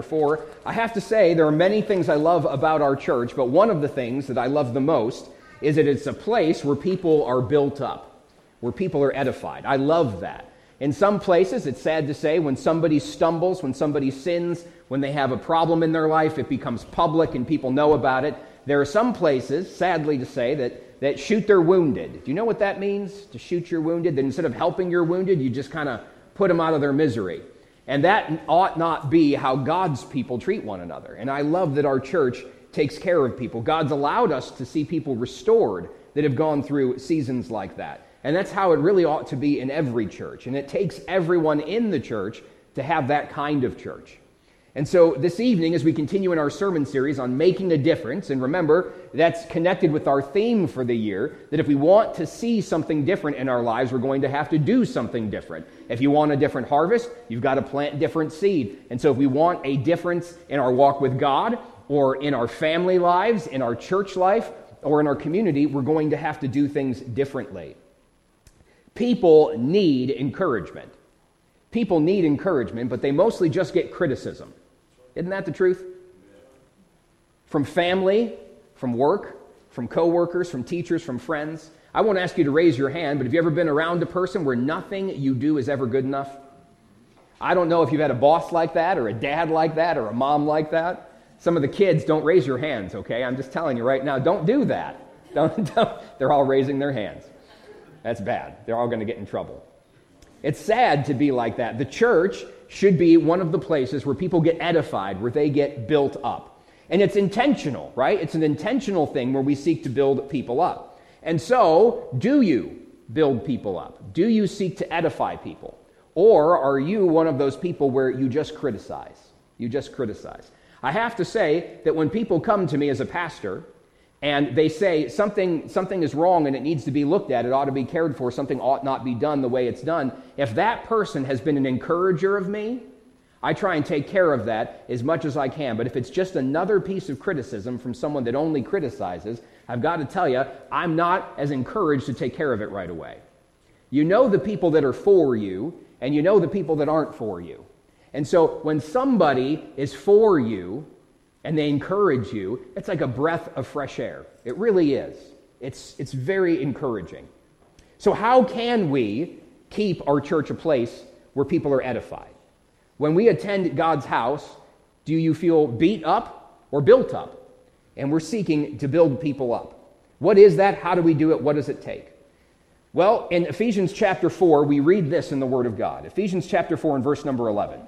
4. I have to say, there are many things I love about our church, but one of the things that I love the most is that it's a place where people are built up, where people are edified. I love that. In some places, it's sad to say, when somebody stumbles, when somebody sins, when they have a problem in their life, it becomes public and people know about it. There are some places, sadly to say, that, that shoot their wounded. Do you know what that means? To shoot your wounded? That instead of helping your wounded, you just kind of put them out of their misery. And that ought not be how God's people treat one another. And I love that our church takes care of people. God's allowed us to see people restored that have gone through seasons like that. And that's how it really ought to be in every church. And it takes everyone in the church to have that kind of church. And so this evening, as we continue in our sermon series on making a difference, and remember, that's connected with our theme for the year that if we want to see something different in our lives, we're going to have to do something different. If you want a different harvest, you've got to plant different seed. And so if we want a difference in our walk with God, or in our family lives, in our church life, or in our community, we're going to have to do things differently. People need encouragement. People need encouragement, but they mostly just get criticism. Isn't that the truth? From family, from work, from coworkers, from teachers, from friends. I won't ask you to raise your hand, but have you ever been around a person where nothing you do is ever good enough? I don't know if you've had a boss like that, or a dad like that, or a mom like that. Some of the kids don't raise your hands, okay? I'm just telling you right now, don't do that. Don't, don't. They're all raising their hands. That's bad. They're all going to get in trouble. It's sad to be like that. The church should be one of the places where people get edified, where they get built up. And it's intentional, right? It's an intentional thing where we seek to build people up. And so, do you build people up? Do you seek to edify people? Or are you one of those people where you just criticize? You just criticize. I have to say that when people come to me as a pastor and they say something, something is wrong and it needs to be looked at, it ought to be cared for, something ought not be done the way it's done. If that person has been an encourager of me, I try and take care of that as much as I can. But if it's just another piece of criticism from someone that only criticizes, I've got to tell you, I'm not as encouraged to take care of it right away. You know the people that are for you, and you know the people that aren't for you. And so when somebody is for you, and they encourage you, it's like a breath of fresh air. It really is. It's, it's very encouraging. So, how can we keep our church a place where people are edified? When we attend God's house, do you feel beat up or built up? And we're seeking to build people up. What is that? How do we do it? What does it take? Well, in Ephesians chapter 4, we read this in the Word of God. Ephesians chapter 4 and verse number 11.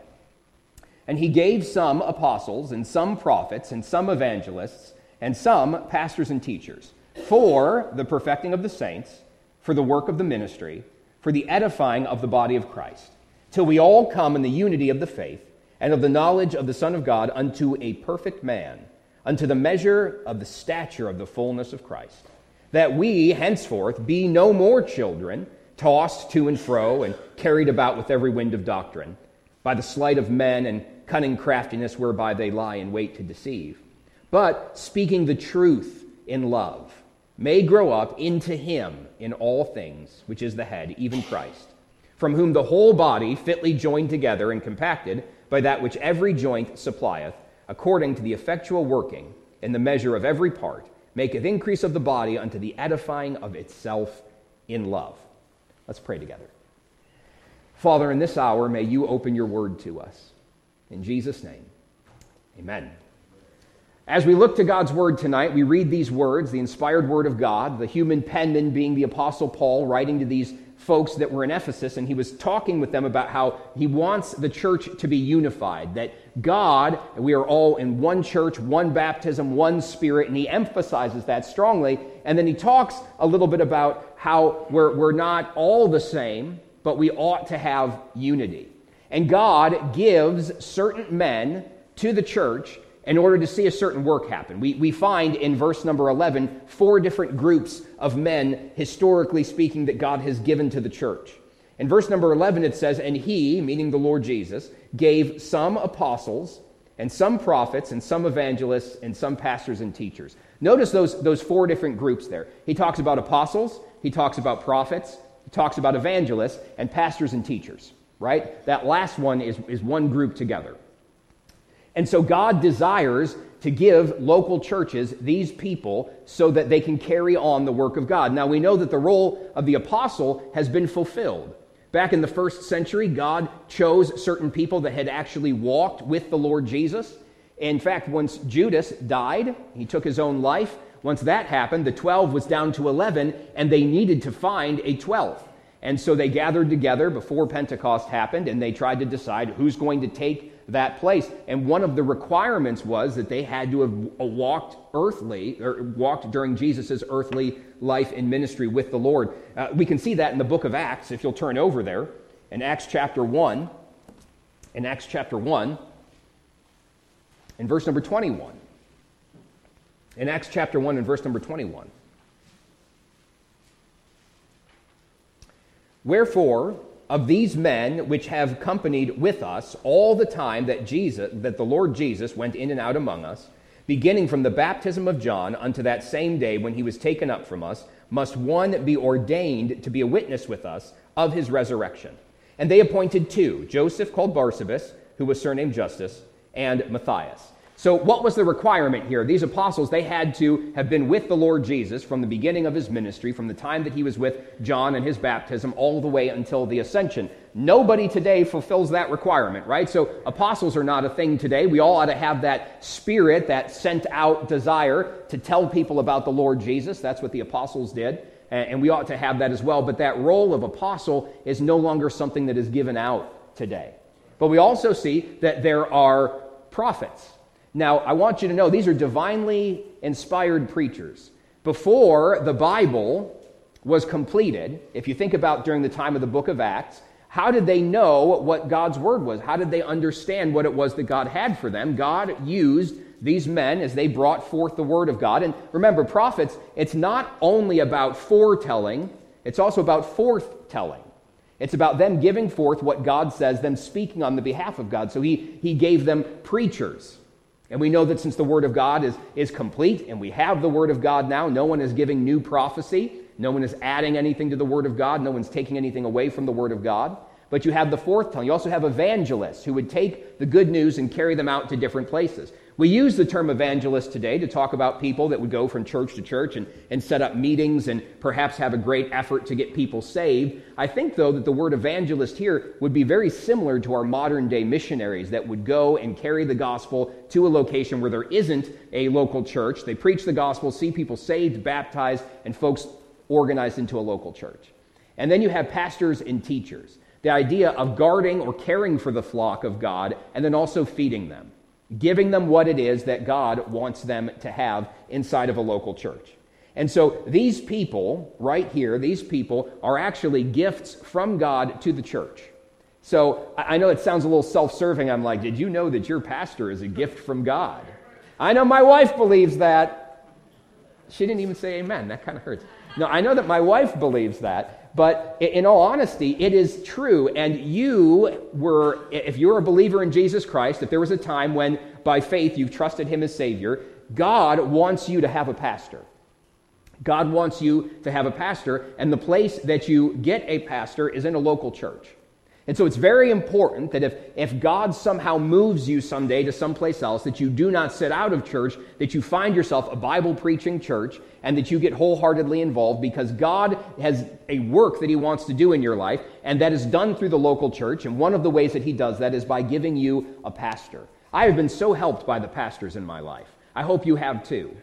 And he gave some apostles, and some prophets, and some evangelists, and some pastors and teachers for the perfecting of the saints, for the work of the ministry, for the edifying of the body of Christ, till we all come in the unity of the faith and of the knowledge of the Son of God unto a perfect man, unto the measure of the stature of the fullness of Christ, that we henceforth be no more children, tossed to and fro and carried about with every wind of doctrine, by the sleight of men and cunning craftiness whereby they lie in wait to deceive, but speaking the truth in love, may grow up into him in all things, which is the head, even Christ, from whom the whole body, fitly joined together and compacted by that which every joint supplieth, according to the effectual working in the measure of every part, maketh increase of the body unto the edifying of itself in love. Let's pray together. Father, in this hour, may you open your word to us. In Jesus' name, amen. As we look to God's word tonight, we read these words, the inspired word of God, the human penman being the Apostle Paul, writing to these folks that were in Ephesus, and he was talking with them about how he wants the church to be unified, that God, we are all in one church, one baptism, one spirit, and he emphasizes that strongly. And then he talks a little bit about how we're, we're not all the same, but we ought to have unity. And God gives certain men to the church in order to see a certain work happen. We, we find in verse number 11 four different groups of men, historically speaking, that God has given to the church. In verse number 11, it says, And he, meaning the Lord Jesus, gave some apostles, and some prophets, and some evangelists, and some pastors and teachers. Notice those, those four different groups there. He talks about apostles, he talks about prophets, he talks about evangelists, and pastors and teachers right? That last one is, is one group together. And so God desires to give local churches these people so that they can carry on the work of God. Now we know that the role of the apostle has been fulfilled. Back in the first century, God chose certain people that had actually walked with the Lord Jesus. In fact, once Judas died, he took his own life. Once that happened, the 12 was down to 11, and they needed to find a 12th. And so they gathered together before Pentecost happened, and they tried to decide who's going to take that place. And one of the requirements was that they had to have walked earthly, or walked during Jesus' earthly life and ministry with the Lord. Uh, we can see that in the book of Acts, if you'll turn over there, in Acts chapter 1. In Acts chapter 1, in verse number 21. In Acts chapter 1, in verse number 21. Wherefore, of these men which have companied with us all the time that Jesus that the Lord Jesus went in and out among us beginning from the baptism of John unto that same day when he was taken up from us must one be ordained to be a witness with us of his resurrection. And they appointed two Joseph called Barsabas who was surnamed Justus and Matthias so, what was the requirement here? These apostles, they had to have been with the Lord Jesus from the beginning of his ministry, from the time that he was with John and his baptism, all the way until the ascension. Nobody today fulfills that requirement, right? So, apostles are not a thing today. We all ought to have that spirit, that sent out desire to tell people about the Lord Jesus. That's what the apostles did. And we ought to have that as well. But that role of apostle is no longer something that is given out today. But we also see that there are prophets now, I want you to know these are divinely inspired preachers. Before the Bible was completed, if you think about during the time of the book of Acts, how did they know what God's word was? How did they understand what it was that God had for them? God used these men as they brought forth the word of God. And remember, prophets, it's not only about foretelling, it's also about forthtelling. It's about them giving forth what God says, them speaking on the behalf of God. So he, he gave them preachers. And we know that since the Word of God is, is complete and we have the Word of God now, no one is giving new prophecy. No one is adding anything to the Word of God. No one's taking anything away from the Word of God. But you have the forthtelling. You also have evangelists who would take the good news and carry them out to different places. We use the term evangelist today to talk about people that would go from church to church and, and set up meetings and perhaps have a great effort to get people saved. I think, though, that the word evangelist here would be very similar to our modern day missionaries that would go and carry the gospel to a location where there isn't a local church. They preach the gospel, see people saved, baptized, and folks organized into a local church. And then you have pastors and teachers. The idea of guarding or caring for the flock of God and then also feeding them giving them what it is that God wants them to have inside of a local church. And so these people, right here, these people are actually gifts from God to the church. So I know it sounds a little self serving. I'm like, did you know that your pastor is a gift from God? I know my wife believes that. She didn't even say amen. That kind of hurts. No, I know that my wife believes that. But in all honesty, it is true. And you were, if you're a believer in Jesus Christ, if there was a time when by faith you've trusted him as Savior, God wants you to have a pastor. God wants you to have a pastor, and the place that you get a pastor is in a local church. And so it's very important that if, if God somehow moves you someday to someplace else, that you do not sit out of church, that you find yourself a Bible preaching church, and that you get wholeheartedly involved because God has a work that He wants to do in your life, and that is done through the local church. And one of the ways that He does that is by giving you a pastor. I have been so helped by the pastors in my life. I hope you have too.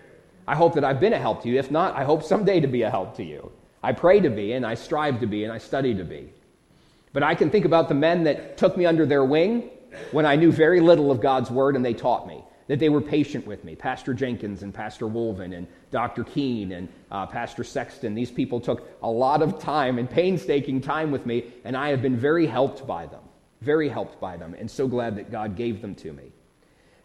I hope that I've been a help to you. If not, I hope someday to be a help to you. I pray to be, and I strive to be, and I study to be. But I can think about the men that took me under their wing when I knew very little of God's word and they taught me, that they were patient with me. Pastor Jenkins and Pastor Wolven and Dr. Keene and uh, Pastor Sexton, these people took a lot of time and painstaking time with me, and I have been very helped by them, very helped by them, and so glad that God gave them to me.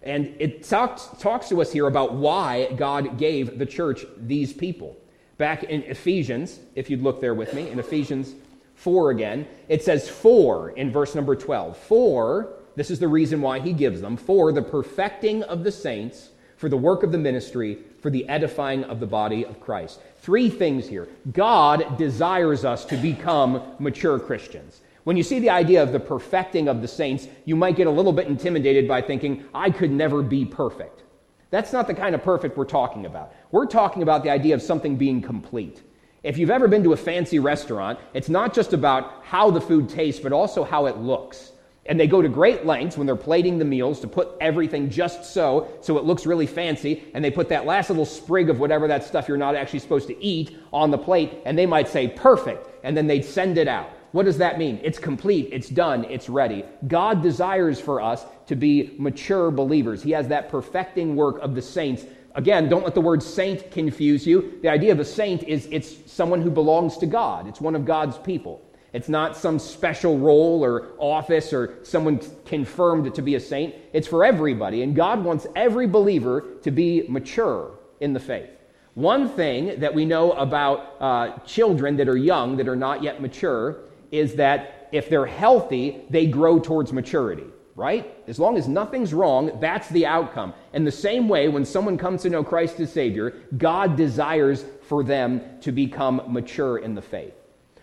And it talks, talks to us here about why God gave the church these people. Back in Ephesians, if you'd look there with me, in Ephesians for again. It says for in verse number 12. For, this is the reason why he gives them, for the perfecting of the saints, for the work of the ministry, for the edifying of the body of Christ. Three things here. God desires us to become mature Christians. When you see the idea of the perfecting of the saints, you might get a little bit intimidated by thinking, I could never be perfect. That's not the kind of perfect we're talking about. We're talking about the idea of something being complete. If you've ever been to a fancy restaurant, it's not just about how the food tastes, but also how it looks. And they go to great lengths when they're plating the meals to put everything just so, so it looks really fancy. And they put that last little sprig of whatever that stuff you're not actually supposed to eat on the plate. And they might say, perfect. And then they'd send it out. What does that mean? It's complete, it's done, it's ready. God desires for us to be mature believers. He has that perfecting work of the saints. Again, don't let the word saint confuse you. The idea of a saint is it's someone who belongs to God, it's one of God's people. It's not some special role or office or someone confirmed to be a saint. It's for everybody. And God wants every believer to be mature in the faith. One thing that we know about uh, children that are young, that are not yet mature, is that if they're healthy, they grow towards maturity, right? As long as nothing's wrong, that's the outcome. And the same way, when someone comes to know Christ as Savior, God desires for them to become mature in the faith.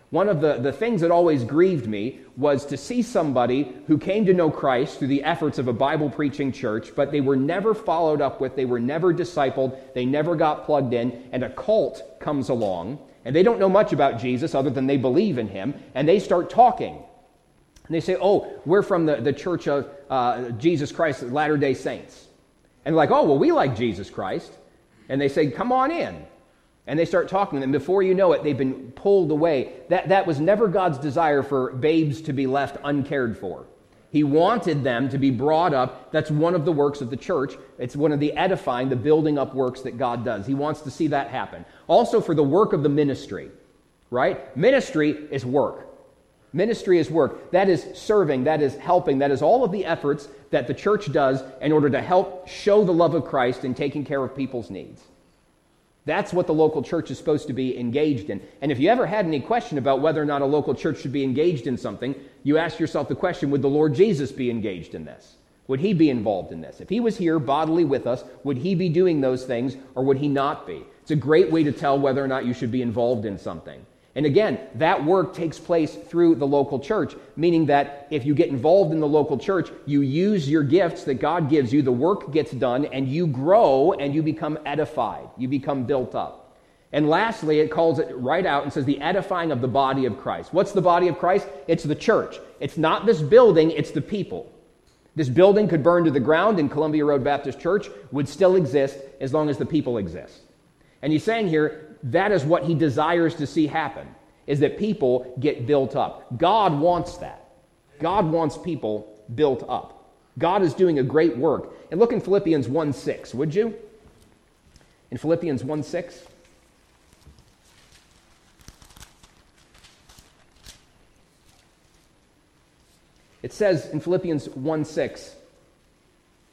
One of the, the things that always grieved me was to see somebody who came to know Christ through the efforts of a Bible preaching church, but they were never followed up with, they were never discipled, they never got plugged in, and a cult comes along and they don't know much about Jesus other than they believe in him, and they start talking. And they say, Oh, we're from the, the church of uh, Jesus Christ, Latter day Saints. And they're like, Oh, well, we like Jesus Christ. And they say, Come on in. And they start talking, and before you know it, they've been pulled away. That, that was never God's desire for babes to be left uncared for. He wanted them to be brought up. That's one of the works of the church. It's one of the edifying, the building up works that God does. He wants to see that happen. Also, for the work of the ministry, right? Ministry is work. Ministry is work. That is serving, that is helping, that is all of the efforts that the church does in order to help show the love of Christ in taking care of people's needs. That's what the local church is supposed to be engaged in. And if you ever had any question about whether or not a local church should be engaged in something, you ask yourself the question would the Lord Jesus be engaged in this? Would he be involved in this? If he was here bodily with us, would he be doing those things or would he not be? It's a great way to tell whether or not you should be involved in something. And again, that work takes place through the local church, meaning that if you get involved in the local church, you use your gifts that God gives you, the work gets done, and you grow and you become edified. You become built up. And lastly, it calls it right out and says the edifying of the body of Christ. What's the body of Christ? It's the church. It's not this building, it's the people. This building could burn to the ground, and Columbia Road Baptist Church would still exist as long as the people exist. And he's saying here, that is what he desires to see happen is that people get built up. God wants that. God wants people built up. God is doing a great work. And look in Philippians 1 6, would you? In Philippians 1 6. It says in Philippians 1 6,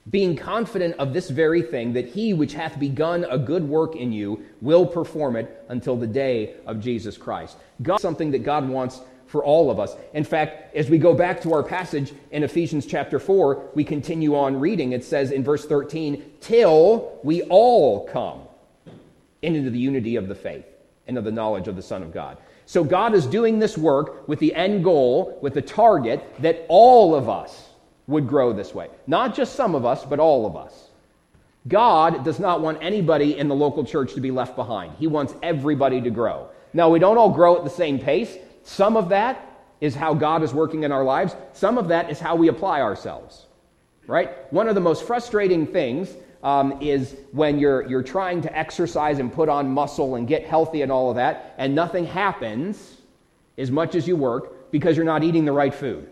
being confident of this very thing, that he which hath begun a good work in you will perform it until the day of Jesus Christ. God, something that God wants for all of us. In fact, as we go back to our passage in Ephesians chapter 4, we continue on reading. It says in verse 13, till we all come into the unity of the faith and of the knowledge of the Son of God. So God is doing this work with the end goal, with the target that all of us would grow this way. Not just some of us, but all of us. God does not want anybody in the local church to be left behind. He wants everybody to grow. Now, we don't all grow at the same pace. Some of that is how God is working in our lives, some of that is how we apply ourselves. Right? One of the most frustrating things um, is when you're, you're trying to exercise and put on muscle and get healthy and all of that, and nothing happens as much as you work because you're not eating the right food.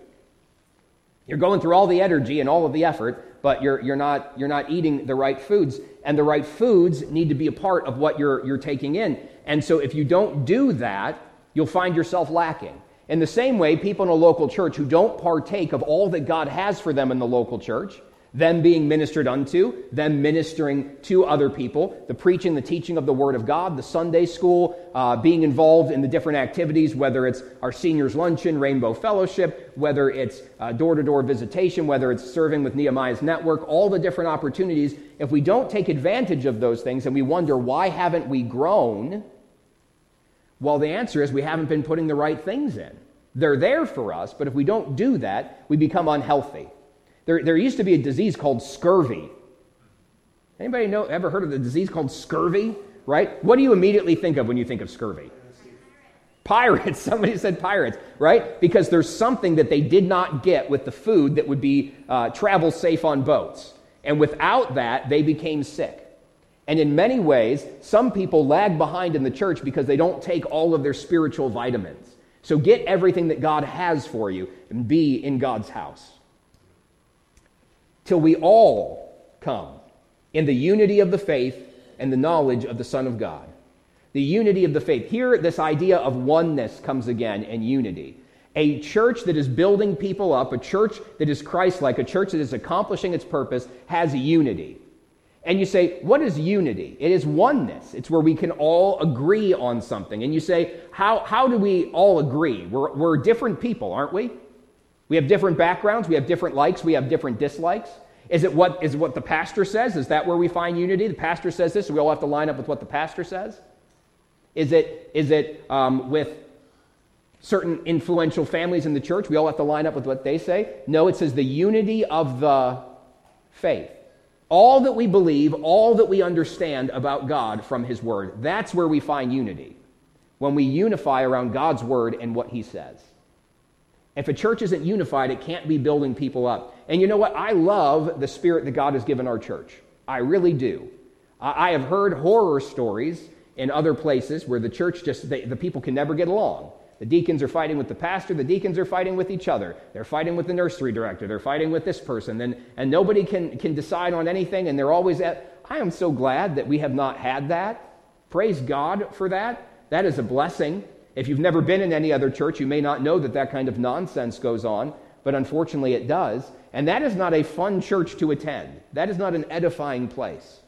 You're going through all the energy and all of the effort, but you're, you're, not, you're not eating the right foods. And the right foods need to be a part of what you're, you're taking in. And so if you don't do that, you'll find yourself lacking. In the same way, people in a local church who don't partake of all that God has for them in the local church, them being ministered unto, them ministering to other people, the preaching, the teaching of the Word of God, the Sunday school, uh, being involved in the different activities, whether it's our seniors' luncheon, Rainbow Fellowship, whether it's door to door visitation, whether it's serving with Nehemiah's network, all the different opportunities. If we don't take advantage of those things and we wonder, why haven't we grown? Well, the answer is we haven't been putting the right things in. They're there for us, but if we don't do that, we become unhealthy. There, there used to be a disease called scurvy. Anybody know, ever heard of the disease called scurvy? Right? What do you immediately think of when you think of scurvy? Pirates. Somebody said pirates, right? Because there's something that they did not get with the food that would be uh, travel safe on boats. And without that, they became sick. And in many ways, some people lag behind in the church because they don't take all of their spiritual vitamins. So get everything that God has for you and be in God's house. Till we all come in the unity of the faith and the knowledge of the Son of God the unity of the faith. Here, this idea of oneness comes again in unity. A church that is building people up, a church that is Christ like, a church that is accomplishing its purpose, has unity. And you say, what is unity? It is oneness. It's where we can all agree on something. And you say, how, how do we all agree? We're, we're different people, aren't we? We have different backgrounds, we have different likes, we have different dislikes. Is it what, is it what the pastor says? Is that where we find unity? The pastor says this, so we all have to line up with what the pastor says? Is it, is it um, with certain influential families in the church? We all have to line up with what they say? No, it says the unity of the faith. All that we believe, all that we understand about God from His Word, that's where we find unity. When we unify around God's Word and what He says. If a church isn't unified, it can't be building people up. And you know what? I love the spirit that God has given our church. I really do. I have heard horror stories in other places where the church just, they, the people can never get along. The deacons are fighting with the pastor, the deacons are fighting with each other. They're fighting with the nursery director, they're fighting with this person, and, and nobody can, can decide on anything, and they're always at. I am so glad that we have not had that. Praise God for that. That is a blessing. If you've never been in any other church, you may not know that that kind of nonsense goes on, but unfortunately it does. And that is not a fun church to attend, that is not an edifying place.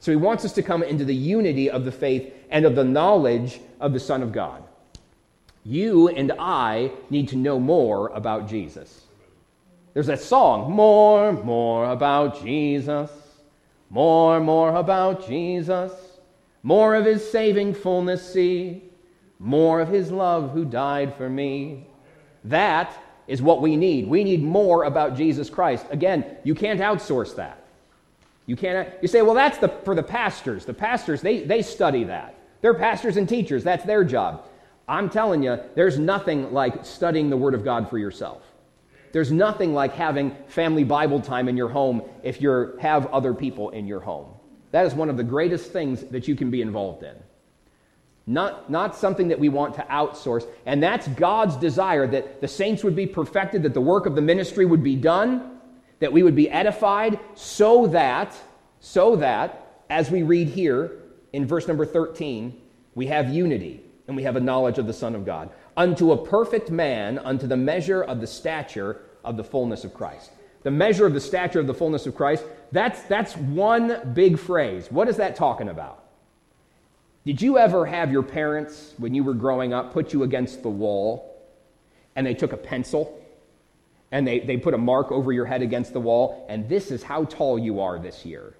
So he wants us to come into the unity of the faith and of the knowledge of the Son of God. You and I need to know more about Jesus. There's that song, More, More About Jesus. More, more about Jesus. More of his saving fullness see. More of his love who died for me. That is what we need. We need more about Jesus Christ. Again, you can't outsource that. You can't, you say, well, that's the, for the pastors. The pastors, they, they study that. They're pastors and teachers. That's their job. I'm telling you, there's nothing like studying the Word of God for yourself. There's nothing like having family Bible time in your home if you have other people in your home. That is one of the greatest things that you can be involved in. Not, not something that we want to outsource. And that's God's desire that the saints would be perfected, that the work of the ministry would be done, that we would be edified so that, so that, as we read here in verse number 13, we have unity and we have a knowledge of the Son of God. Unto a perfect man, unto the measure of the stature of the fullness of Christ. The measure of the stature of the fullness of Christ, that's, that's one big phrase. What is that talking about? Did you ever have your parents, when you were growing up, put you against the wall and they took a pencil and they, they put a mark over your head against the wall, and this is how tall you are this year.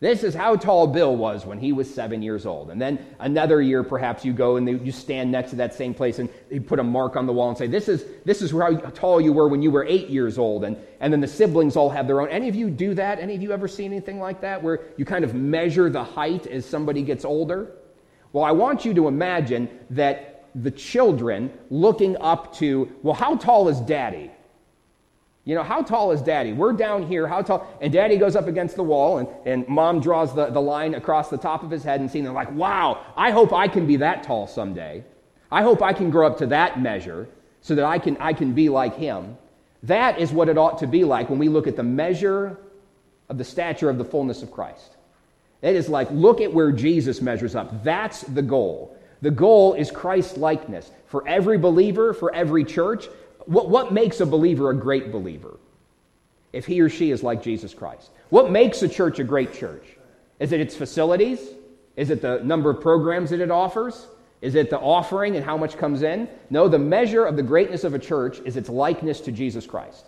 This is how tall Bill was when he was seven years old. And then another year, perhaps you go and you stand next to that same place and they put a mark on the wall and say, This is, this is how tall you were when you were eight years old. And, and then the siblings all have their own. Any of you do that? Any of you ever seen anything like that where you kind of measure the height as somebody gets older? Well, I want you to imagine that the children looking up to, well, how tall is daddy? You know, how tall is daddy? We're down here, how tall? And daddy goes up against the wall, and, and mom draws the, the line across the top of his head and seeing, they're like, wow, I hope I can be that tall someday. I hope I can grow up to that measure so that I can, I can be like him. That is what it ought to be like when we look at the measure of the stature of the fullness of Christ. It is like, look at where Jesus measures up. That's the goal. The goal is Christ likeness for every believer, for every church, what, what makes a believer a great believer? If he or she is like Jesus Christ. What makes a church a great church? Is it its facilities? Is it the number of programs that it offers? Is it the offering and how much comes in? No, the measure of the greatness of a church is its likeness to Jesus Christ.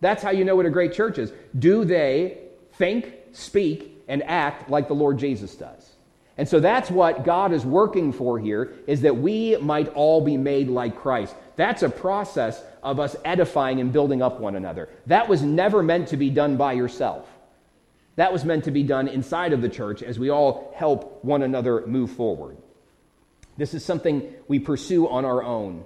That's how you know what a great church is. Do they think, speak, and act like the Lord Jesus does? And so that's what God is working for here is that we might all be made like Christ. That's a process of us edifying and building up one another. That was never meant to be done by yourself. That was meant to be done inside of the church as we all help one another move forward. This is something we pursue on our own.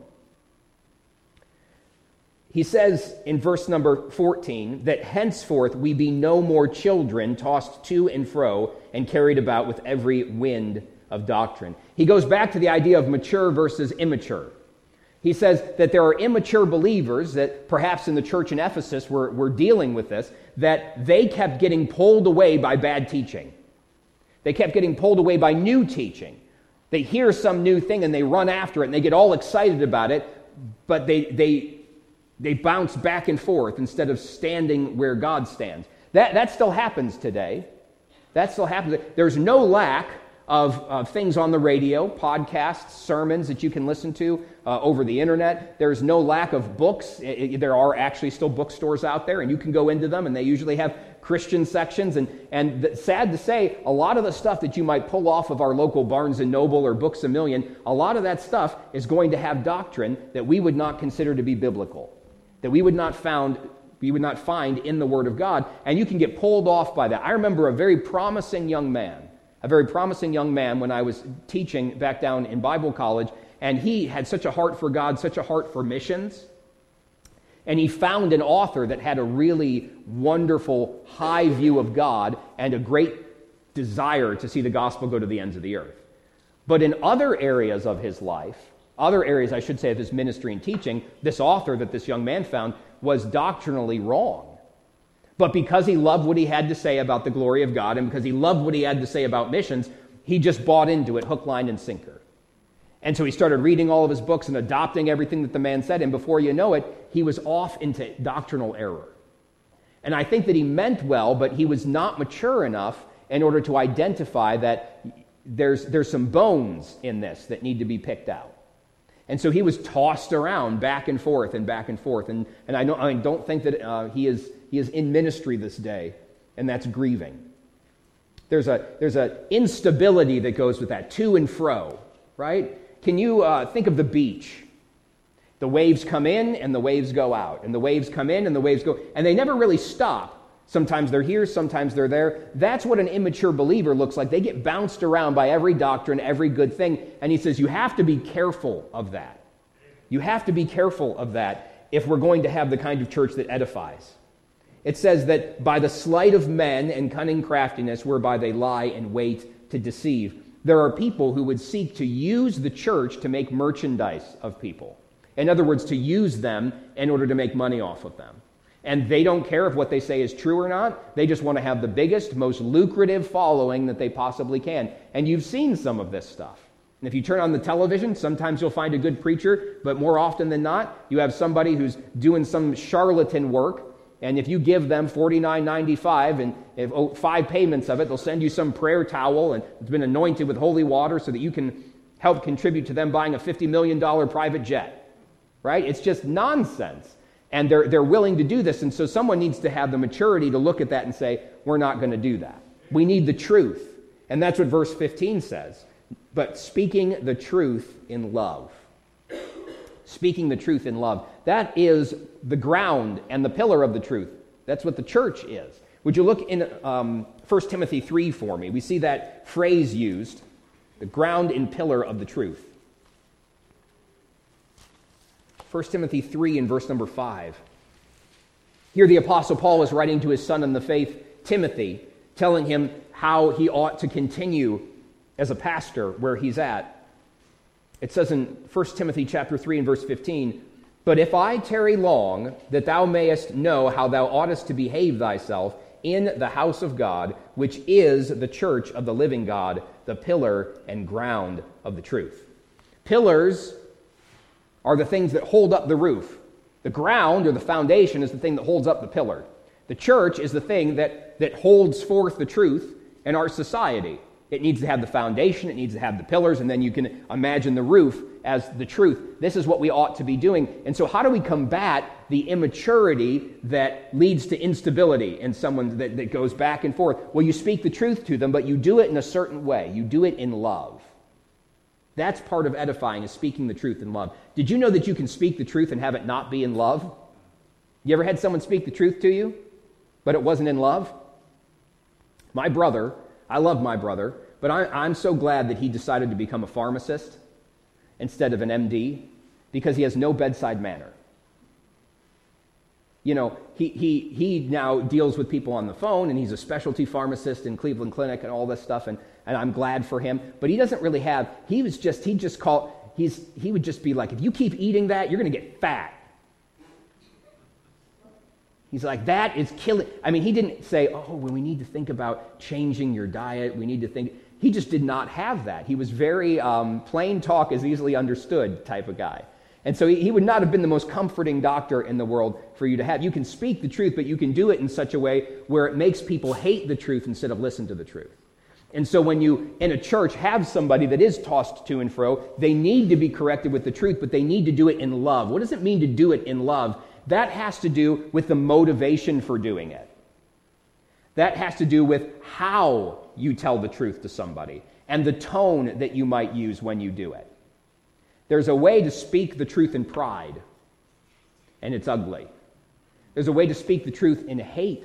He says in verse number 14 that henceforth we be no more children tossed to and fro and carried about with every wind of doctrine. He goes back to the idea of mature versus immature. He says that there are immature believers that perhaps in the church in Ephesus were, were dealing with this, that they kept getting pulled away by bad teaching. They kept getting pulled away by new teaching. They hear some new thing and they run after it and they get all excited about it, but they, they, they bounce back and forth instead of standing where God stands. That, that still happens today. That still happens. There's no lack of, of things on the radio, podcasts, sermons that you can listen to uh, over the internet. There's no lack of books. It, it, there are actually still bookstores out there, and you can go into them, and they usually have Christian sections. And, and the, sad to say, a lot of the stuff that you might pull off of our local Barnes and Noble or Books a Million, a lot of that stuff is going to have doctrine that we would not consider to be biblical, that we would not found we would not find in the Word of God, and you can get pulled off by that. I remember a very promising young man a very promising young man when I was teaching back down in Bible college, and he had such a heart for God, such a heart for missions. And he found an author that had a really wonderful, high view of God and a great desire to see the gospel go to the ends of the earth. But in other areas of his life, other areas, I should say, of his ministry and teaching, this author that this young man found was doctrinally wrong. But because he loved what he had to say about the glory of God and because he loved what he had to say about missions, he just bought into it hook, line, and sinker. And so he started reading all of his books and adopting everything that the man said. And before you know it, he was off into doctrinal error. And I think that he meant well, but he was not mature enough in order to identify that there's, there's some bones in this that need to be picked out. And so he was tossed around back and forth and back and forth. And, and I, don't, I don't think that uh, he is he is in ministry this day, and that's grieving. There's a there's an instability that goes with that, to and fro, right? Can you uh, think of the beach? The waves come in and the waves go out, and the waves come in and the waves go, and they never really stop. Sometimes they're here, sometimes they're there. That's what an immature believer looks like. They get bounced around by every doctrine, every good thing. And he says, You have to be careful of that. You have to be careful of that if we're going to have the kind of church that edifies. It says that by the sleight of men and cunning craftiness whereby they lie and wait to deceive, there are people who would seek to use the church to make merchandise of people. In other words, to use them in order to make money off of them. And they don't care if what they say is true or not. They just want to have the biggest, most lucrative following that they possibly can. And you've seen some of this stuff. And if you turn on the television, sometimes you'll find a good preacher, but more often than not, you have somebody who's doing some charlatan work and if you give them $49.95 and if, oh, five payments of it, they'll send you some prayer towel and it's been anointed with holy water so that you can help contribute to them buying a $50 million private jet. Right? It's just nonsense. And they're, they're willing to do this. And so someone needs to have the maturity to look at that and say, we're not going to do that. We need the truth. And that's what verse 15 says. But speaking the truth in love speaking the truth in love. That is the ground and the pillar of the truth. That's what the church is. Would you look in um, 1 Timothy 3 for me? We see that phrase used the ground and pillar of the truth. 1 Timothy 3 and verse number 5. Here, the Apostle Paul is writing to his son in the faith, Timothy, telling him how he ought to continue as a pastor where he's at. It says in 1 Timothy chapter 3 and verse 15, But if I tarry long, that thou mayest know how thou oughtest to behave thyself in the house of God, which is the church of the living God, the pillar and ground of the truth. Pillars are the things that hold up the roof. The ground or the foundation is the thing that holds up the pillar. The church is the thing that, that holds forth the truth in our society. It needs to have the foundation, it needs to have the pillars, and then you can imagine the roof as the truth. This is what we ought to be doing. And so, how do we combat the immaturity that leads to instability in someone that, that goes back and forth? Well, you speak the truth to them, but you do it in a certain way. You do it in love. That's part of edifying, is speaking the truth in love. Did you know that you can speak the truth and have it not be in love? You ever had someone speak the truth to you, but it wasn't in love? My brother, I love my brother, but I, am so glad that he decided to become a pharmacist instead of an MD because he has no bedside manner. You know, he, he, he now deals with people on the phone and he's a specialty pharmacist in Cleveland Clinic and all this stuff, and, and I'm glad for him. But he doesn't really have, he was just, he just called, he's, he would just be like, if you keep eating that, you're going to get fat. He's like, that is killing. I mean, he didn't say, oh, well, we need to think about changing your diet. We need to think. He just did not have that. He was very um, plain talk is easily understood type of guy. And so he, he would not have been the most comforting doctor in the world for you to have. You can speak the truth, but you can do it in such a way where it makes people hate the truth instead of listen to the truth. And so when you, in a church, have somebody that is tossed to and fro, they need to be corrected with the truth, but they need to do it in love. What does it mean to do it in love? That has to do with the motivation for doing it. That has to do with how you tell the truth to somebody and the tone that you might use when you do it. There's a way to speak the truth in pride, and it's ugly. There's a way to speak the truth in hate,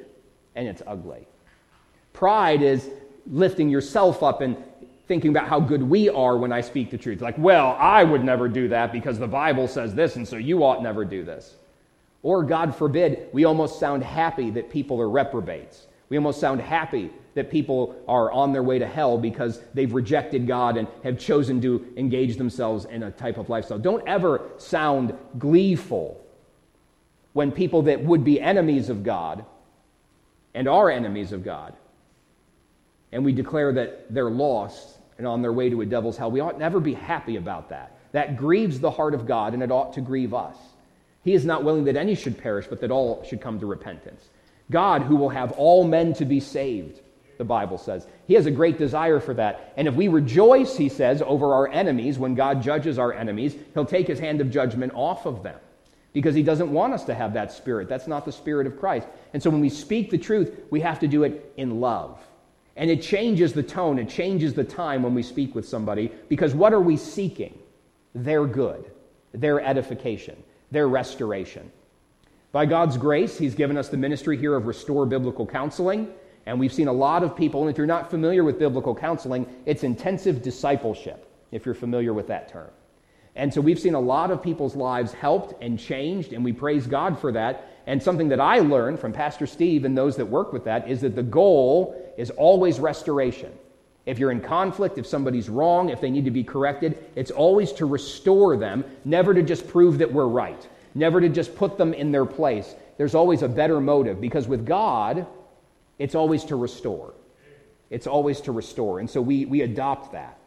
and it's ugly. Pride is lifting yourself up and thinking about how good we are when I speak the truth. Like, well, I would never do that because the Bible says this, and so you ought never do this. Or, God forbid, we almost sound happy that people are reprobates. We almost sound happy that people are on their way to hell because they've rejected God and have chosen to engage themselves in a type of lifestyle. Don't ever sound gleeful when people that would be enemies of God and are enemies of God, and we declare that they're lost and on their way to a devil's hell. We ought never be happy about that. That grieves the heart of God, and it ought to grieve us. He is not willing that any should perish, but that all should come to repentance. God, who will have all men to be saved, the Bible says. He has a great desire for that. And if we rejoice, he says, over our enemies, when God judges our enemies, he'll take his hand of judgment off of them because he doesn't want us to have that spirit. That's not the spirit of Christ. And so when we speak the truth, we have to do it in love. And it changes the tone, it changes the time when we speak with somebody because what are we seeking? Their good, their edification their restoration. By God's grace, He's given us the ministry here of Restore Biblical Counseling. And we've seen a lot of people, and if you're not familiar with biblical counseling, it's intensive discipleship, if you're familiar with that term. And so we've seen a lot of people's lives helped and changed, and we praise God for that. And something that I learned from Pastor Steve and those that work with that is that the goal is always restoration. If you're in conflict, if somebody's wrong, if they need to be corrected, it's always to restore them, never to just prove that we're right, never to just put them in their place. There's always a better motive because with God, it's always to restore. It's always to restore. And so we, we adopt that.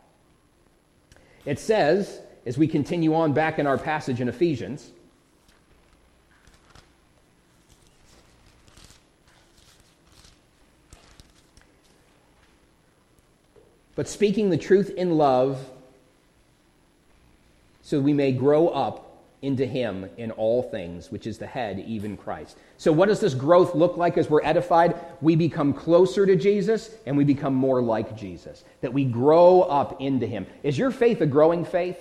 It says, as we continue on back in our passage in Ephesians, but speaking the truth in love so we may grow up into him in all things, which is the head, even Christ. So, what does this growth look like as we're edified? We become closer to Jesus and we become more like Jesus, that we grow up into him. Is your faith a growing faith?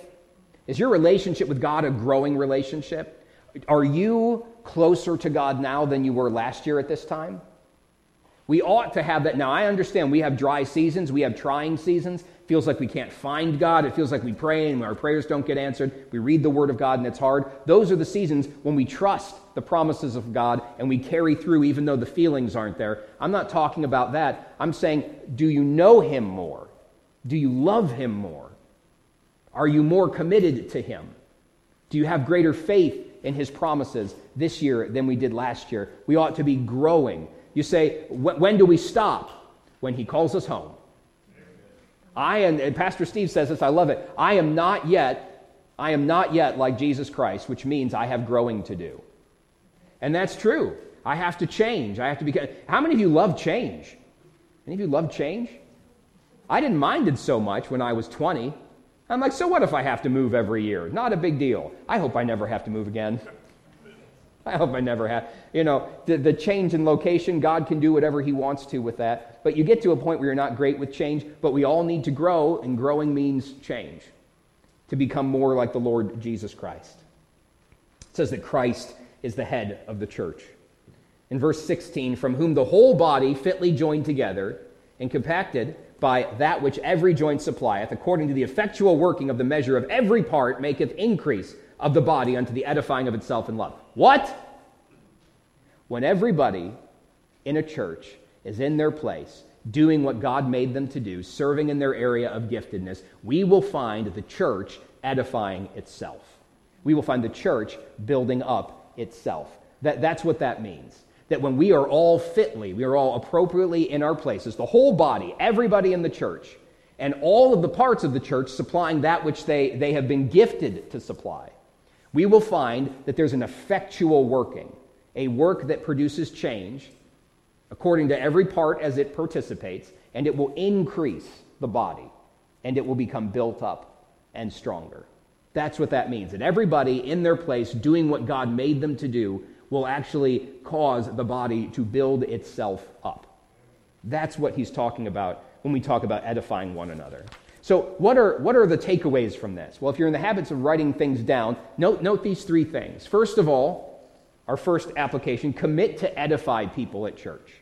Is your relationship with God a growing relationship? Are you closer to God now than you were last year at this time? We ought to have that. Now, I understand we have dry seasons, we have trying seasons. It feels like we can't find God. It feels like we pray and our prayers don't get answered. We read the Word of God and it's hard. Those are the seasons when we trust the promises of God and we carry through even though the feelings aren't there. I'm not talking about that. I'm saying, do you know Him more? Do you love Him more? Are you more committed to Him? Do you have greater faith in His promises this year than we did last year? We ought to be growing. You say, when do we stop? When he calls us home. I and, and Pastor Steve says this, I love it. I am not yet, I am not yet like Jesus Christ, which means I have growing to do. And that's true. I have to change. I have to be. How many of you love change? Any of you love change? I didn't mind it so much when I was 20. I'm like, so what if I have to move every year? Not a big deal. I hope I never have to move again. I hope I never have. You know, the, the change in location, God can do whatever He wants to with that. But you get to a point where you're not great with change, but we all need to grow, and growing means change. to become more like the Lord Jesus Christ. It says that Christ is the head of the church. In verse 16, from whom the whole body fitly joined together and compacted by that which every joint supplieth, according to the effectual working of the measure of every part, maketh increase of the body unto the edifying of itself in love. What? When everybody in a church is in their place, doing what God made them to do, serving in their area of giftedness, we will find the church edifying itself. We will find the church building up itself. That, that's what that means. That when we are all fitly, we are all appropriately in our places, the whole body, everybody in the church, and all of the parts of the church supplying that which they, they have been gifted to supply, we will find that there's an effectual working, a work that produces change according to every part as it participates, and it will increase the body, and it will become built up and stronger. That's what that means. That everybody in their place doing what God made them to do will actually cause the body to build itself up. That's what he's talking about when we talk about edifying one another. So, what are, what are the takeaways from this? Well, if you're in the habits of writing things down, note, note these three things. First of all, our first application commit to edify people at church.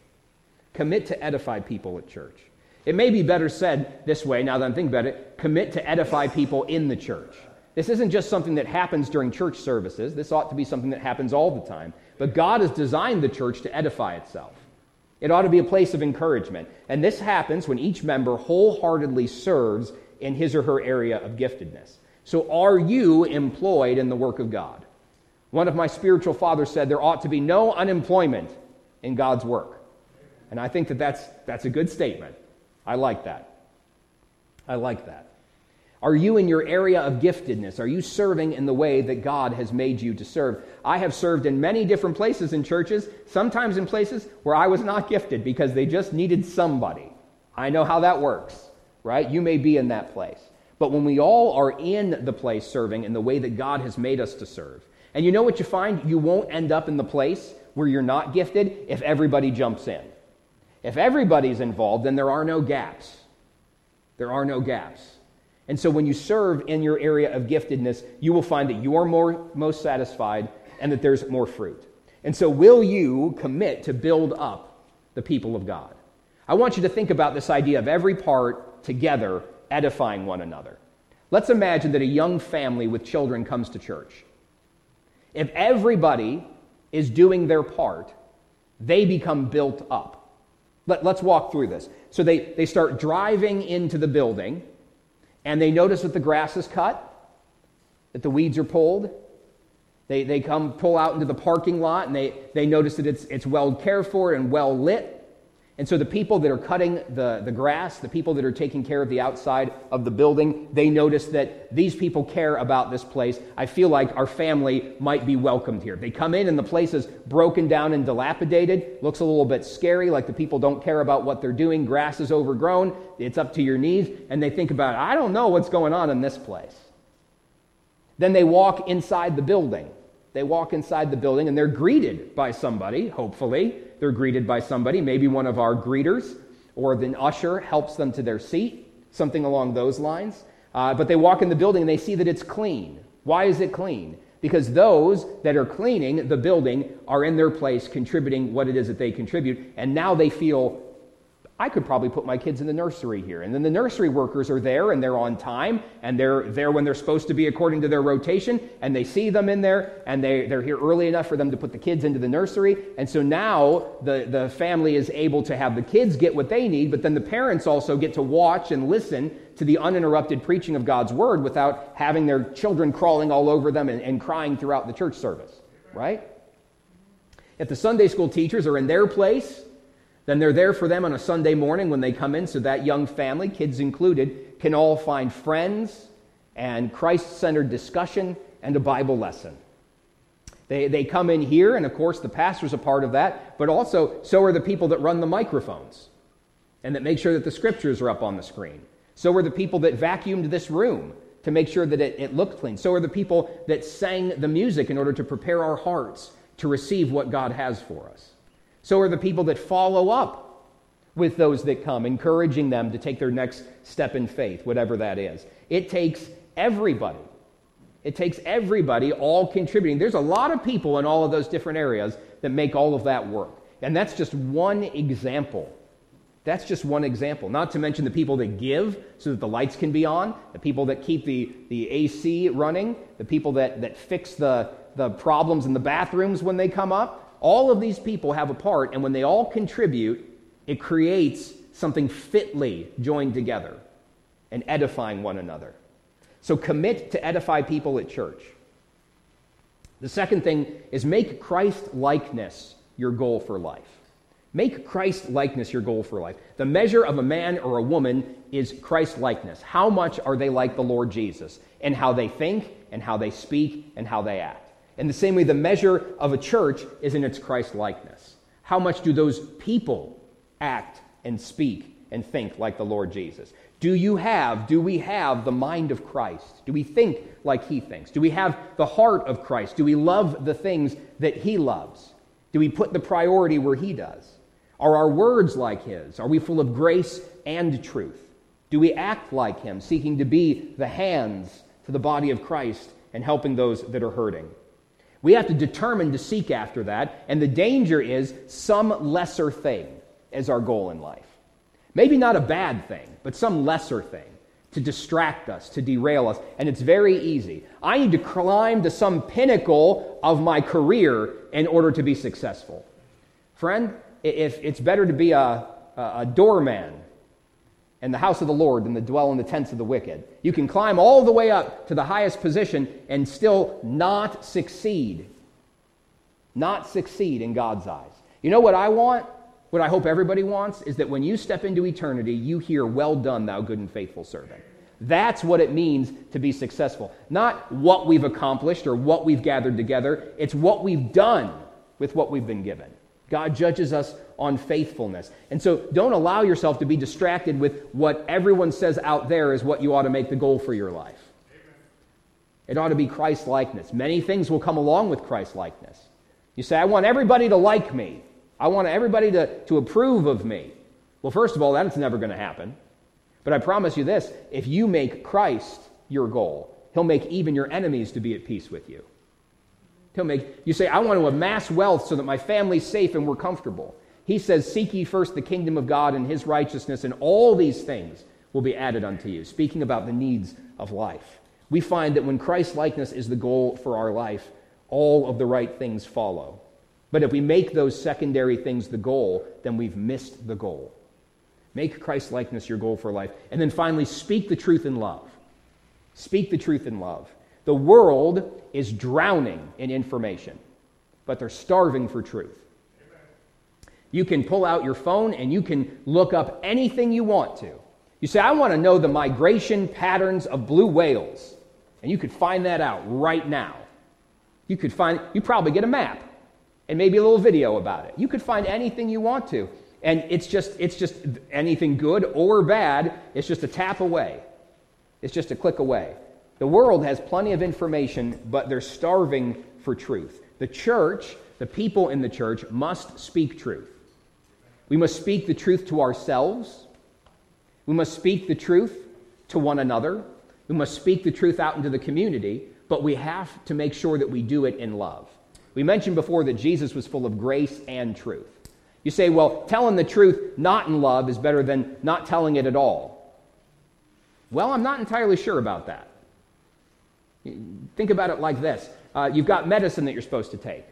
Commit to edify people at church. It may be better said this way, now that I'm thinking about it commit to edify people in the church. This isn't just something that happens during church services. This ought to be something that happens all the time. But God has designed the church to edify itself. It ought to be a place of encouragement. And this happens when each member wholeheartedly serves in his or her area of giftedness. So, are you employed in the work of God? One of my spiritual fathers said there ought to be no unemployment in God's work. And I think that that's, that's a good statement. I like that. I like that. Are you in your area of giftedness? Are you serving in the way that God has made you to serve? I have served in many different places in churches, sometimes in places where I was not gifted because they just needed somebody. I know how that works, right? You may be in that place. But when we all are in the place serving in the way that God has made us to serve, and you know what you find? You won't end up in the place where you're not gifted if everybody jumps in. If everybody's involved, then there are no gaps. There are no gaps. And so when you serve in your area of giftedness, you will find that you are more, most satisfied and that there's more fruit. And so, will you commit to build up the people of God? I want you to think about this idea of every part together edifying one another. Let's imagine that a young family with children comes to church. If everybody is doing their part, they become built up. Let, us walk through this. So they, they start driving into the building, and they notice that the grass is cut, that the weeds are pulled. They, they come pull out into the parking lot, and they, they notice that it's, it's well cared for and well lit. And so the people that are cutting the, the grass, the people that are taking care of the outside of the building, they notice that these people care about this place. I feel like our family might be welcomed here. They come in and the place is broken down and dilapidated, looks a little bit scary, like the people don't care about what they're doing. Grass is overgrown, it's up to your knees, and they think about, I don't know what's going on in this place. Then they walk inside the building. They walk inside the building and they're greeted by somebody, hopefully they're greeted by somebody, maybe one of our greeters, or an usher helps them to their seat, something along those lines. Uh, but they walk in the building and they see that it's clean. Why is it clean? Because those that are cleaning the building are in their place contributing what it is that they contribute, and now they feel I could probably put my kids in the nursery here. And then the nursery workers are there and they're on time and they're there when they're supposed to be according to their rotation and they see them in there and they, they're here early enough for them to put the kids into the nursery. And so now the, the family is able to have the kids get what they need, but then the parents also get to watch and listen to the uninterrupted preaching of God's word without having their children crawling all over them and, and crying throughout the church service, right? If the Sunday school teachers are in their place, then they're there for them on a Sunday morning when they come in so that young family, kids included, can all find friends and Christ centered discussion and a Bible lesson. They, they come in here, and of course, the pastor's a part of that, but also, so are the people that run the microphones and that make sure that the scriptures are up on the screen. So are the people that vacuumed this room to make sure that it, it looked clean. So are the people that sang the music in order to prepare our hearts to receive what God has for us. So are the people that follow up with those that come, encouraging them to take their next step in faith, whatever that is. It takes everybody. It takes everybody all contributing. There's a lot of people in all of those different areas that make all of that work. And that's just one example. That's just one example. Not to mention the people that give so that the lights can be on, the people that keep the, the AC running, the people that, that fix the, the problems in the bathrooms when they come up. All of these people have a part, and when they all contribute, it creates something fitly joined together and edifying one another. So commit to edify people at church. The second thing is make Christ likeness your goal for life. Make Christ likeness your goal for life. The measure of a man or a woman is Christ likeness. How much are they like the Lord Jesus and how they think and how they speak and how they act? In the same way, the measure of a church is in its Christ likeness. How much do those people act and speak and think like the Lord Jesus? Do you have, do we have the mind of Christ? Do we think like he thinks? Do we have the heart of Christ? Do we love the things that he loves? Do we put the priority where he does? Are our words like his? Are we full of grace and truth? Do we act like him, seeking to be the hands to the body of Christ and helping those that are hurting? We have to determine to seek after that, and the danger is some lesser thing as our goal in life. Maybe not a bad thing, but some lesser thing to distract us, to derail us. And it's very easy. I need to climb to some pinnacle of my career in order to be successful. Friend, if it's better to be a, a doorman in the house of the Lord than to dwell in the tents of the wicked. You can climb all the way up to the highest position and still not succeed. Not succeed in God's eyes. You know what I want? What I hope everybody wants is that when you step into eternity, you hear, Well done, thou good and faithful servant. That's what it means to be successful. Not what we've accomplished or what we've gathered together, it's what we've done with what we've been given. God judges us on faithfulness. And so don't allow yourself to be distracted with what everyone says out there is what you ought to make the goal for your life. It ought to be Christ likeness. Many things will come along with Christ likeness. You say, I want everybody to like me, I want everybody to, to approve of me. Well, first of all, that's never going to happen. But I promise you this if you make Christ your goal, He'll make even your enemies to be at peace with you. He'll make you say, I want to amass wealth so that my family's safe and we're comfortable. He says, Seek ye first the kingdom of God and his righteousness, and all these things will be added unto you. Speaking about the needs of life. We find that when Christ likeness is the goal for our life, all of the right things follow. But if we make those secondary things the goal, then we've missed the goal. Make Christ likeness your goal for life. And then finally, speak the truth in love. Speak the truth in love. The world is drowning in information, but they're starving for truth. You can pull out your phone and you can look up anything you want to. You say, I want to know the migration patterns of blue whales. And you could find that out right now. You could find, you probably get a map and maybe a little video about it. You could find anything you want to. And it's just, it's just anything good or bad, it's just a tap away. It's just a click away. The world has plenty of information, but they're starving for truth. The church, the people in the church, must speak truth. We must speak the truth to ourselves. We must speak the truth to one another. We must speak the truth out into the community, but we have to make sure that we do it in love. We mentioned before that Jesus was full of grace and truth. You say, well, telling the truth not in love is better than not telling it at all. Well, I'm not entirely sure about that. Think about it like this uh, you've got medicine that you're supposed to take.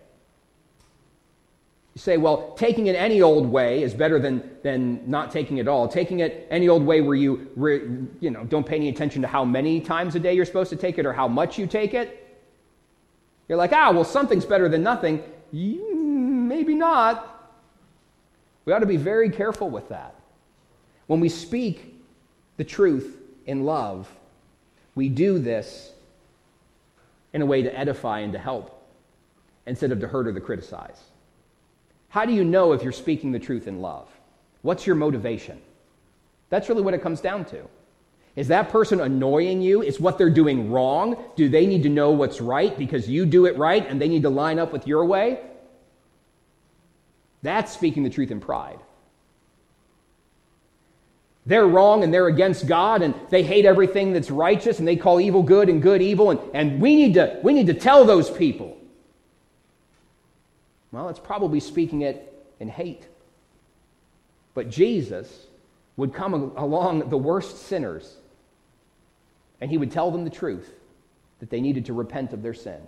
You say, well, taking it any old way is better than, than not taking it all. Taking it any old way where you, re, you know, don't pay any attention to how many times a day you're supposed to take it or how much you take it. You're like, ah, well, something's better than nothing. Maybe not. We ought to be very careful with that. When we speak the truth in love, we do this in a way to edify and to help instead of to hurt or to criticize. How do you know if you're speaking the truth in love? What's your motivation? That's really what it comes down to. Is that person annoying you? Is what they're doing wrong? Do they need to know what's right because you do it right and they need to line up with your way? That's speaking the truth in pride. They're wrong and they're against God and they hate everything that's righteous and they call evil good and good evil. And, and we, need to, we need to tell those people. Well, it's probably speaking it in hate. But Jesus would come along the worst sinners and he would tell them the truth that they needed to repent of their sin.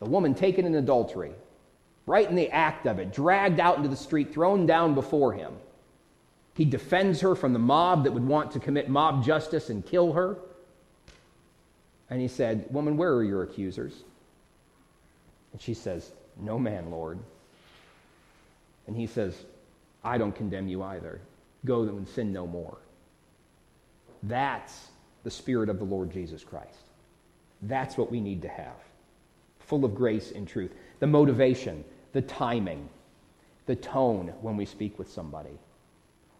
The woman taken in adultery, right in the act of it, dragged out into the street, thrown down before him. He defends her from the mob that would want to commit mob justice and kill her. And he said, Woman, where are your accusers? And she says, No man, Lord. And he says, I don't condemn you either. Go and sin no more. That's the Spirit of the Lord Jesus Christ. That's what we need to have. Full of grace and truth. The motivation, the timing, the tone when we speak with somebody.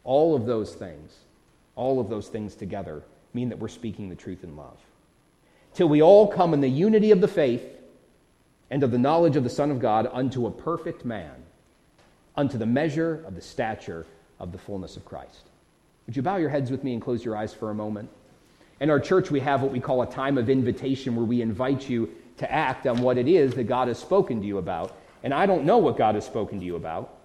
All of those things, all of those things together mean that we're speaking the truth in love. Till we all come in the unity of the faith and of the knowledge of the Son of God unto a perfect man, unto the measure of the stature of the fullness of Christ. Would you bow your heads with me and close your eyes for a moment? In our church, we have what we call a time of invitation where we invite you to act on what it is that God has spoken to you about. And I don't know what God has spoken to you about.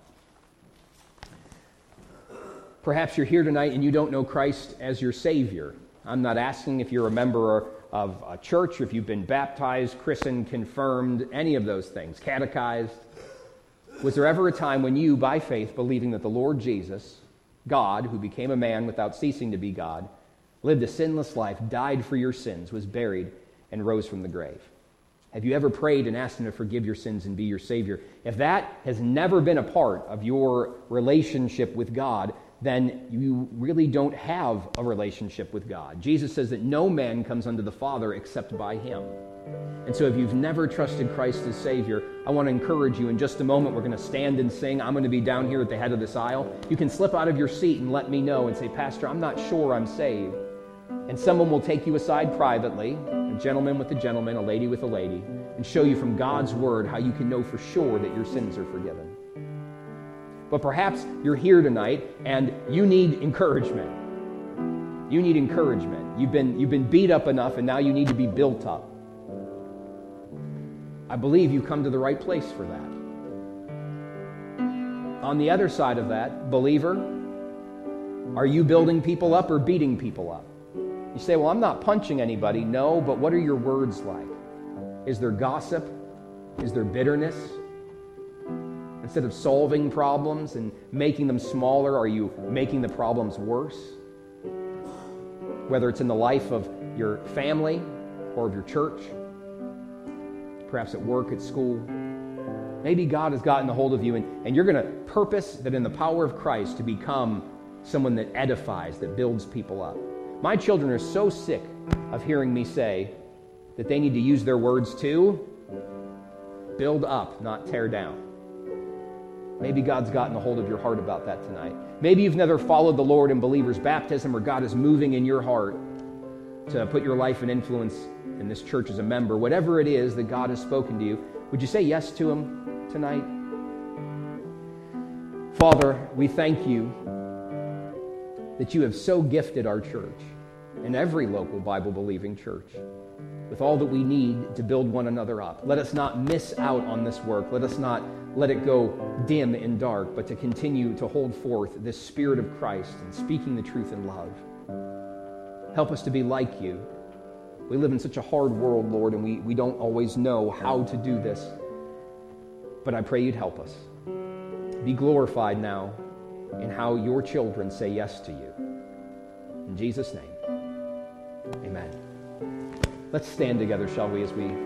Perhaps you're here tonight and you don't know Christ as your Savior. I'm not asking if you're a member of a church if you've been baptized, christened, confirmed, any of those things, catechized. Was there ever a time when you, by faith, believing that the Lord Jesus, God, who became a man without ceasing to be God, lived a sinless life, died for your sins, was buried, and rose from the grave? Have you ever prayed and asked Him to forgive your sins and be your Savior? If that has never been a part of your relationship with God, then you really don't have a relationship with God. Jesus says that no man comes unto the Father except by him. And so, if you've never trusted Christ as Savior, I want to encourage you. In just a moment, we're going to stand and sing. I'm going to be down here at the head of this aisle. You can slip out of your seat and let me know and say, Pastor, I'm not sure I'm saved. And someone will take you aside privately, a gentleman with a gentleman, a lady with a lady, and show you from God's Word how you can know for sure that your sins are forgiven. But perhaps you're here tonight and you need encouragement. You need encouragement. You've been, you've been beat up enough and now you need to be built up. I believe you've come to the right place for that. On the other side of that, believer, are you building people up or beating people up? You say, Well, I'm not punching anybody. No, but what are your words like? Is there gossip? Is there bitterness? Instead of solving problems and making them smaller, are you making the problems worse? Whether it's in the life of your family or of your church, perhaps at work, at school. Maybe God has gotten a hold of you and, and you're going to purpose that in the power of Christ to become someone that edifies, that builds people up. My children are so sick of hearing me say that they need to use their words to build up, not tear down. Maybe God's gotten a hold of your heart about that tonight. Maybe you've never followed the Lord in believer's baptism or God is moving in your heart to put your life and influence in this church as a member. Whatever it is that God has spoken to you, would you say yes to Him tonight? Father, we thank you that you have so gifted our church and every local Bible believing church with all that we need to build one another up. Let us not miss out on this work. Let us not let it go dim and dark, but to continue to hold forth this Spirit of Christ and speaking the truth in love. Help us to be like you. We live in such a hard world, Lord, and we, we don't always know how to do this. But I pray you'd help us. Be glorified now in how your children say yes to you. In Jesus' name, amen. Let's stand together, shall we, as we